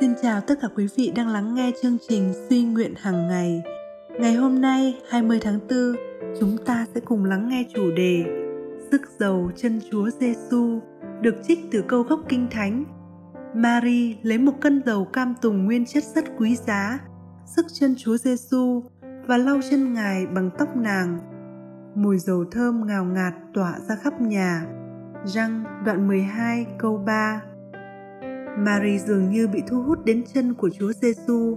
Xin chào tất cả quý vị đang lắng nghe chương trình Suy nguyện hàng ngày. Ngày hôm nay, 20 tháng 4, chúng ta sẽ cùng lắng nghe chủ đề Sức giàu chân Chúa Giêsu được trích từ câu gốc Kinh Thánh. Mary lấy một cân dầu cam tùng nguyên chất rất quý giá, sức chân Chúa Giêsu và lau chân Ngài bằng tóc nàng. Mùi dầu thơm ngào ngạt tỏa ra khắp nhà. Răng đoạn 12 câu 3 Mary dường như bị thu hút đến chân của Chúa Giêsu.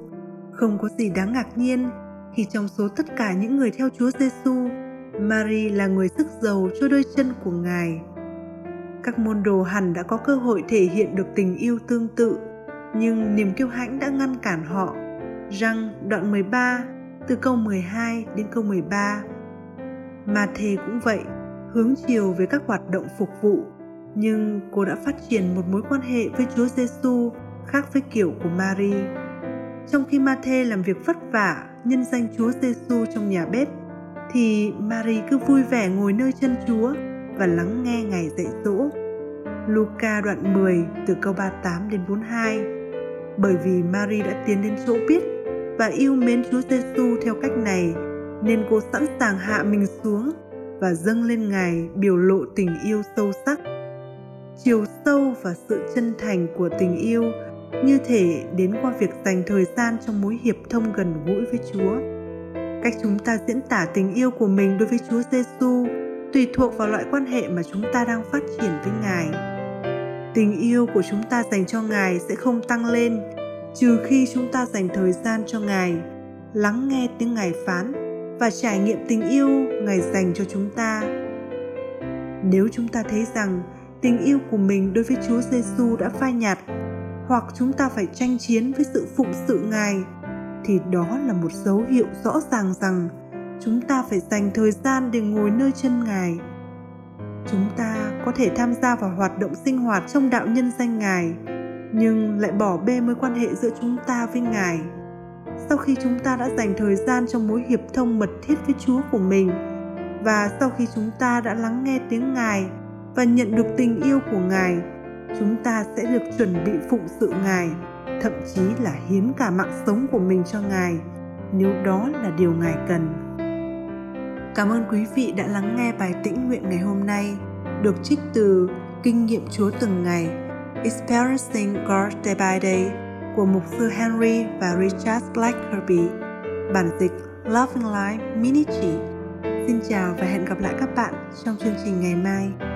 Không có gì đáng ngạc nhiên khi trong số tất cả những người theo Chúa Giêsu, Mary là người sức giàu cho đôi chân của Ngài. Các môn đồ hẳn đã có cơ hội thể hiện được tình yêu tương tự, nhưng niềm kiêu hãnh đã ngăn cản họ. Răng đoạn 13 từ câu 12 đến câu 13. Mà thề cũng vậy, hướng chiều về các hoạt động phục vụ nhưng cô đã phát triển một mối quan hệ với Chúa Giêsu khác với kiểu của Mary. Trong khi Mathe làm việc vất vả nhân danh Chúa Giêsu trong nhà bếp, thì Mary cứ vui vẻ ngồi nơi chân Chúa và lắng nghe Ngài dạy dỗ. Luca đoạn 10 từ câu 38 đến 42 Bởi vì Mary đã tiến đến chỗ biết và yêu mến Chúa Giêsu theo cách này, nên cô sẵn sàng hạ mình xuống và dâng lên Ngài biểu lộ tình yêu sâu sắc chiều sâu và sự chân thành của tình yêu như thể đến qua việc dành thời gian trong mối hiệp thông gần gũi với Chúa. Cách chúng ta diễn tả tình yêu của mình đối với Chúa Giêsu tùy thuộc vào loại quan hệ mà chúng ta đang phát triển với Ngài. Tình yêu của chúng ta dành cho Ngài sẽ không tăng lên trừ khi chúng ta dành thời gian cho Ngài, lắng nghe tiếng Ngài phán và trải nghiệm tình yêu Ngài dành cho chúng ta. Nếu chúng ta thấy rằng tình yêu của mình đối với Chúa Giêsu đã phai nhạt hoặc chúng ta phải tranh chiến với sự phụng sự Ngài thì đó là một dấu hiệu rõ ràng rằng chúng ta phải dành thời gian để ngồi nơi chân Ngài. Chúng ta có thể tham gia vào hoạt động sinh hoạt trong đạo nhân danh Ngài, nhưng lại bỏ bê mối quan hệ giữa chúng ta với Ngài. Sau khi chúng ta đã dành thời gian trong mối hiệp thông mật thiết với Chúa của mình và sau khi chúng ta đã lắng nghe tiếng Ngài và nhận được tình yêu của Ngài, chúng ta sẽ được chuẩn bị phụng sự Ngài, thậm chí là hiến cả mạng sống của mình cho Ngài, nếu đó là điều Ngài cần. Cảm ơn quý vị đã lắng nghe bài tĩnh nguyện ngày hôm nay, được trích từ Kinh nghiệm Chúa từng ngày Experiencing God Day by Day của mục sư Henry và Richard Blackerby, bản dịch Loving Life Mini Chỉ. Xin chào và hẹn gặp lại các bạn trong chương trình ngày mai.